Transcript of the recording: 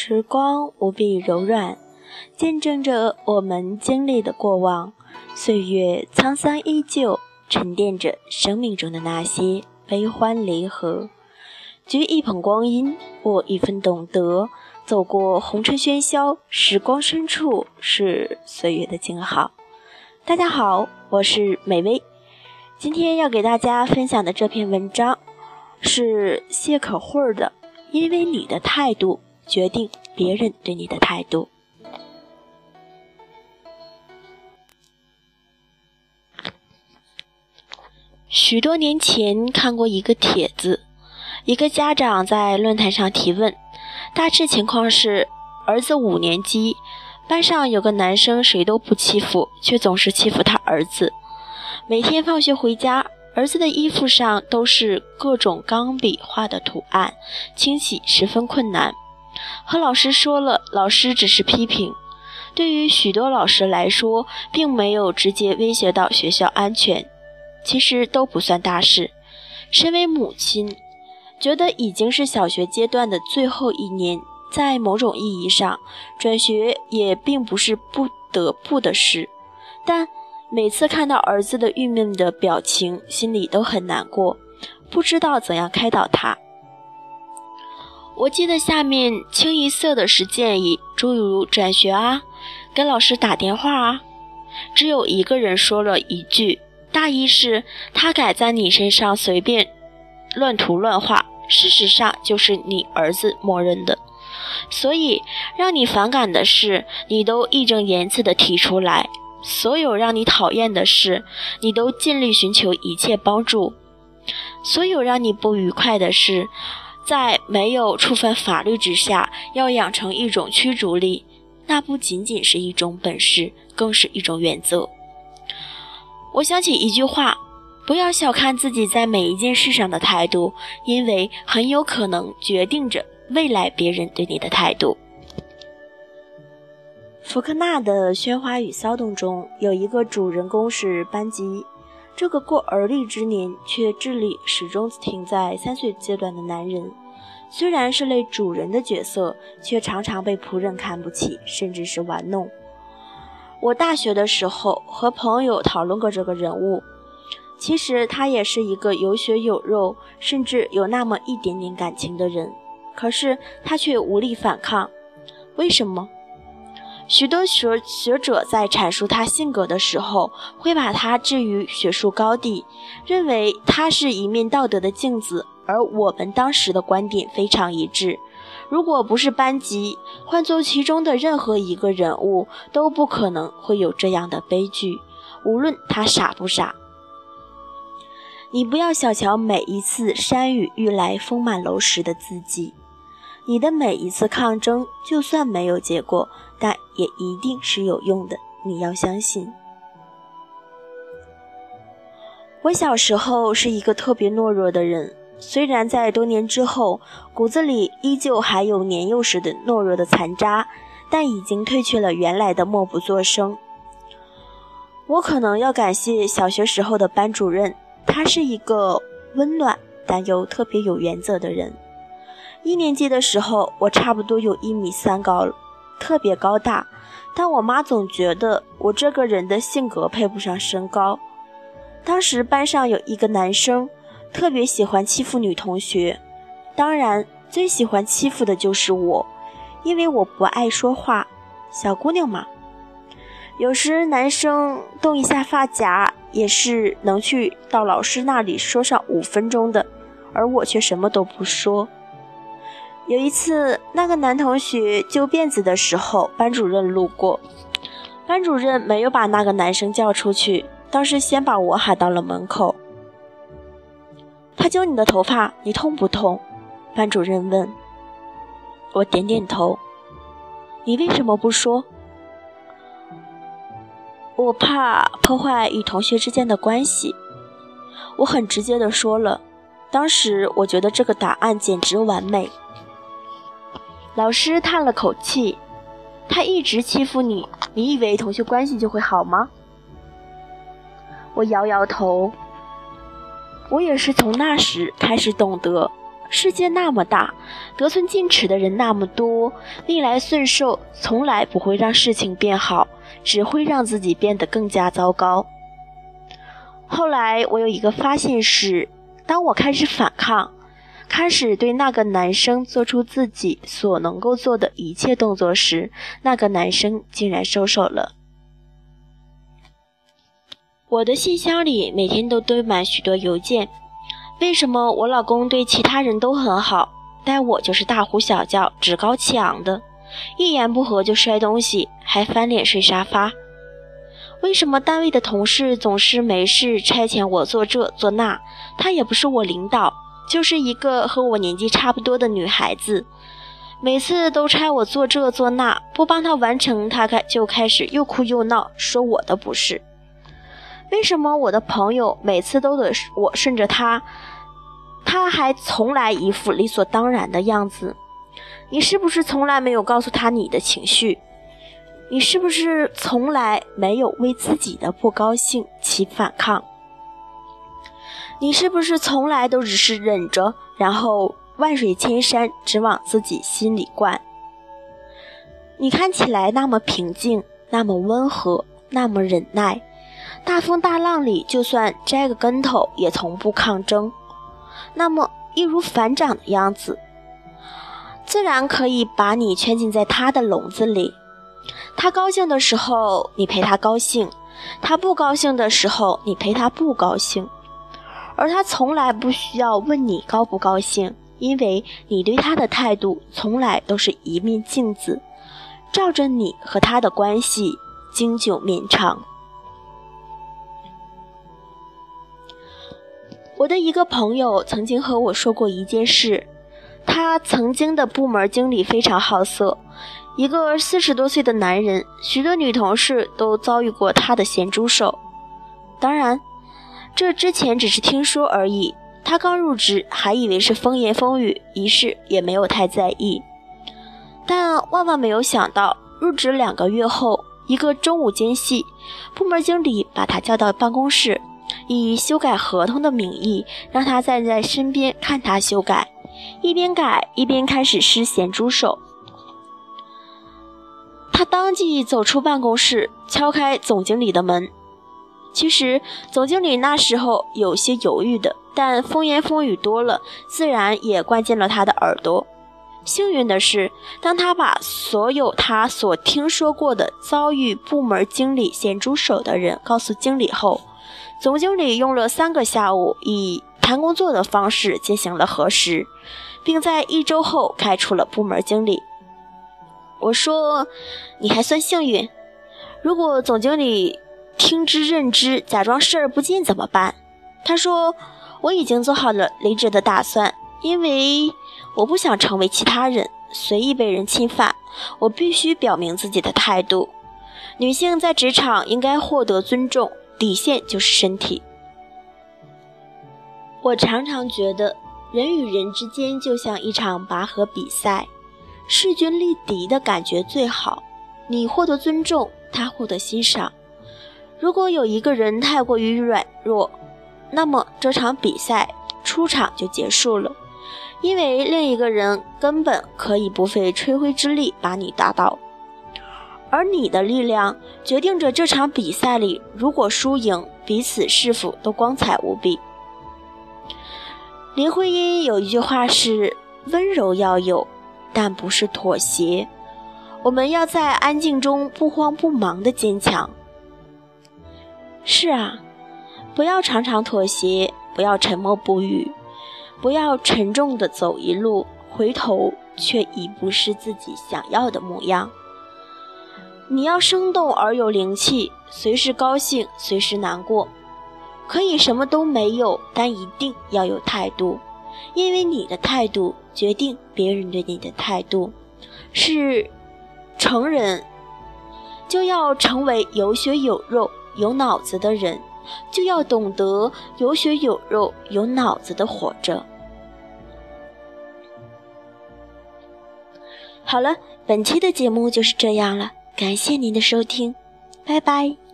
时光无比柔软，见证着我们经历的过往。岁月沧桑依旧，沉淀着生命中的那些悲欢离合。掬一捧光阴，握一份懂得，走过红尘喧嚣，时光深处是岁月的静好。大家好，我是美薇，今天要给大家分享的这篇文章是谢可慧的，因为你的态度。决定别人对你的态度。许多年前看过一个帖子，一个家长在论坛上提问，大致情况是：儿子五年级，班上有个男生谁都不欺负，却总是欺负他儿子。每天放学回家，儿子的衣服上都是各种钢笔画的图案，清洗十分困难。和老师说了，老师只是批评。对于许多老师来说，并没有直接威胁到学校安全，其实都不算大事。身为母亲，觉得已经是小学阶段的最后一年，在某种意义上，转学也并不是不得不的事。但每次看到儿子的郁闷的表情，心里都很难过，不知道怎样开导他。我记得下面清一色的是建议，诸如转学啊，给老师打电话啊。只有一个人说了一句，大意是他敢在你身上随便乱涂乱画，事实上就是你儿子默认的。所以让你反感的事，你都义正言辞地提出来；所有让你讨厌的事，你都尽力寻求一切帮助；所有让你不愉快的事。在没有触犯法律之下，要养成一种驱逐力，那不仅仅是一种本事，更是一种原则。我想起一句话：不要小看自己在每一件事上的态度，因为很有可能决定着未来别人对你的态度。福克纳的《喧哗与骚动》中有一个主人公是班吉。这个过而立之年却智力始终停在三岁阶段的男人，虽然是类主人的角色，却常常被仆人看不起，甚至是玩弄。我大学的时候和朋友讨论过这个人物，其实他也是一个有血有肉，甚至有那么一点点感情的人，可是他却无力反抗，为什么？许多学学者在阐述他性格的时候，会把他置于学术高地，认为他是一面道德的镜子。而我们当时的观点非常一致：如果不是班级，换做其中的任何一个人物，都不可能会有这样的悲剧，无论他傻不傻。你不要小瞧每一次山雨欲来风满楼时的自己，你的每一次抗争，就算没有结果。但也一定是有用的，你要相信。我小时候是一个特别懦弱的人，虽然在多年之后，骨子里依旧还有年幼时的懦弱的残渣，但已经褪去了原来的默不作声。我可能要感谢小学时候的班主任，他是一个温暖但又特别有原则的人。一年级的时候，我差不多有一米三高了。特别高大，但我妈总觉得我这个人的性格配不上身高。当时班上有一个男生，特别喜欢欺负女同学，当然最喜欢欺负的就是我，因为我不爱说话，小姑娘嘛。有时男生动一下发夹，也是能去到老师那里说上五分钟的，而我却什么都不说。有一次，那个男同学揪辫子的时候，班主任路过，班主任没有把那个男生叫出去，倒是先把我喊到了门口。他揪你的头发，你痛不痛？班主任问。我点点头。你为什么不说？我怕破坏与同学之间的关系。我很直接的说了。当时我觉得这个答案简直完美。老师叹了口气，他一直欺负你，你以为同学关系就会好吗？我摇摇头。我也是从那时开始懂得，世界那么大，得寸进尺的人那么多，逆来顺受从来不会让事情变好，只会让自己变得更加糟糕。后来我有一个发现是，当我开始反抗，开始对那个男生做出自己所能够做的一切动作时，那个男生竟然收手了。我的信箱里每天都堆满许多邮件。为什么我老公对其他人都很好，但我就是大呼小叫、趾高气昂的，一言不合就摔东西，还翻脸睡沙发？为什么单位的同事总是没事差遣我做这做那？他也不是我领导，就是一个和我年纪差不多的女孩子，每次都差我做这做那，不帮她完成，她开就开始又哭又闹，说我的不是。为什么我的朋友每次都得我顺着他，他还从来一副理所当然的样子？你是不是从来没有告诉他你的情绪？你是不是从来没有为自己的不高兴起反抗？你是不是从来都只是忍着，然后万水千山只往自己心里灌？你看起来那么平静，那么温和，那么忍耐。大风大浪里，就算栽个跟头，也从不抗争。那么，易如反掌的样子，自然可以把你圈进在他的笼子里。他高兴的时候，你陪他高兴；他不高兴的时候，你陪他不高兴。而他从来不需要问你高不高兴，因为你对他的态度从来都是一面镜子，照着你和他的关系经久绵长。我的一个朋友曾经和我说过一件事，他曾经的部门经理非常好色，一个四十多岁的男人，许多女同事都遭遇过他的咸猪手。当然，这之前只是听说而已。他刚入职，还以为是风言风语，于是也没有太在意。但万万没有想到，入职两个月后，一个中午间隙，部门经理把他叫到办公室。以修改合同的名义，让他站在身边看他修改，一边改一边开始施咸猪手。他当即走出办公室，敲开总经理的门。其实总经理那时候有些犹豫的，但风言风语多了，自然也灌进了他的耳朵。幸运的是，当他把所有他所听说过的遭遇部门经理咸猪手的人告诉经理后，总经理用了三个下午，以谈工作的方式进行了核实，并在一周后开除了部门经理。我说：“你还算幸运。如果总经理听之任之，假装视而不见怎么办？”他说：“我已经做好了离职的打算，因为我不想成为其他人，随意被人侵犯。我必须表明自己的态度。女性在职场应该获得尊重。”底线就是身体。我常常觉得，人与人之间就像一场拔河比赛，势均力敌的感觉最好。你获得尊重，他获得欣赏。如果有一个人太过于软弱，那么这场比赛出场就结束了，因为另一个人根本可以不费吹灰之力把你打倒。而你的力量决定着这场比赛里，如果输赢，彼此是否都光彩无比。林徽因有一句话是：“温柔要有，但不是妥协。我们要在安静中不慌不忙的坚强。”是啊，不要常常妥协，不要沉默不语，不要沉重的走一路，回头却已不是自己想要的模样。你要生动而有灵气，随时高兴，随时难过，可以什么都没有，但一定要有态度，因为你的态度决定别人对你的态度。是成人，就要成为有血有肉、有脑子的人，就要懂得有血有肉、有脑子的活着。好了，本期的节目就是这样了。感谢您的收听，拜拜。